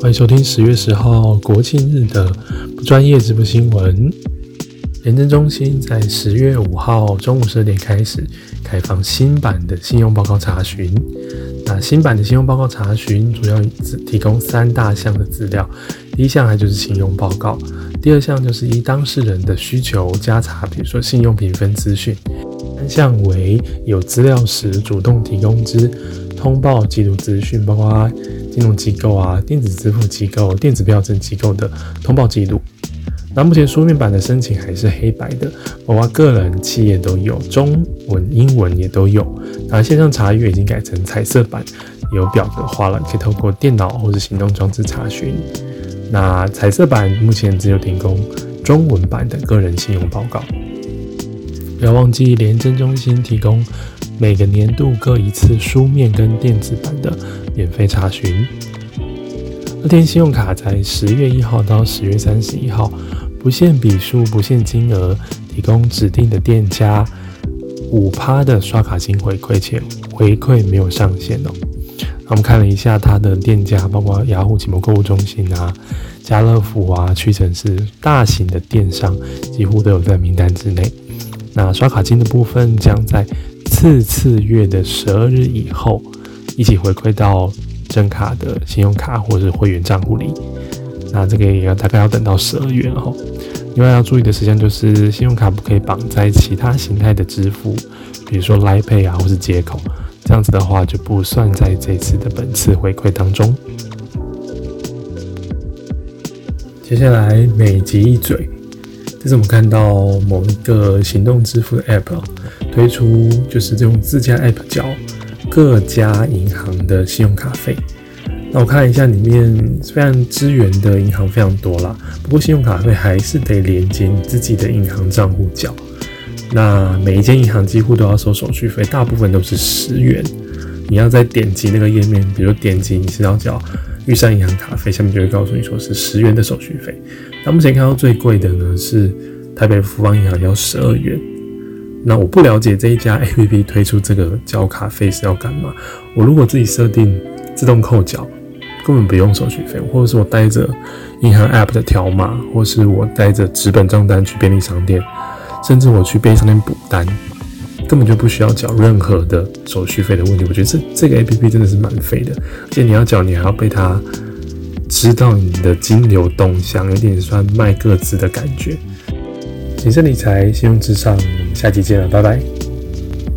欢迎收听十月十号国庆日的不专业直播新闻。廉政中心在十月五号中午十二点开始开放新版的信用报告查询。那新版的信用报告查询主要提供三大项的资料，第一项还就是信用报告，第二项就是依当事人的需求加查，比如说信用评分资讯。三项为有资料时主动提供之通报记录资讯，包括金融机构啊、电子支付机构、电子票证机构的通报记录。那目前书面版的申请还是黑白的，包括个人、企业都有，中文、英文也都有。那线上查阅已经改成彩色版，有表格化了，可以透过电脑或者行动装置查询。那彩色版目前只有提供中文版的个人信用报告。不要忘记，廉政中心提供每个年度各一次书面跟电子版的免费查询。乐天信用卡在十月一号到十月三十一号，不限笔数、不限金额，提供指定的店家五趴的刷卡金回馈，且回馈没有上限哦。那我们看了一下它的店家，包括雅虎启蒙购物中心啊、家乐福啊、屈臣氏大型的电商，几乎都有在名单之内。那刷卡金的部分将在次次月的十二日以后一起回馈到正卡的信用卡或是会员账户里。那这个也要大概要等到十二月了哈。另外要注意的事项就是，信用卡不可以绑在其他形态的支付，比如说 l i Pay 啊或是接口，这样子的话就不算在这次的本次回馈当中。接下来每集一嘴。这是我们看到某一个行动支付的 App 推出，就是这种自家 App 缴各家银行的信用卡费。那我看一下，里面虽然支援的银行非常多啦，不过信用卡费还是得连接你自己的银行账户缴。那每一间银行几乎都要收手续费，大部分都是十元。你要再点击那个页面，比如点击你是要缴玉山银行卡费，下面就会告诉你说是十元的手续费。目前看到最贵的呢是台北富邦银行要十二元。那我不了解这一家 APP 推出这个交卡费是要干嘛？我如果自己设定自动扣缴，根本不用手续费，或者是我带着银行 App 的条码，或是我带着纸本账单去便利商店，甚至我去便利商店补单，根本就不需要缴任何的手续费的问题。我觉得这这个 APP 真的是蛮费的，而且你要缴，你还要被它。知道你的金流动向，有点算卖个子的感觉。谨慎理财，信用至上，我们下期见了，拜拜。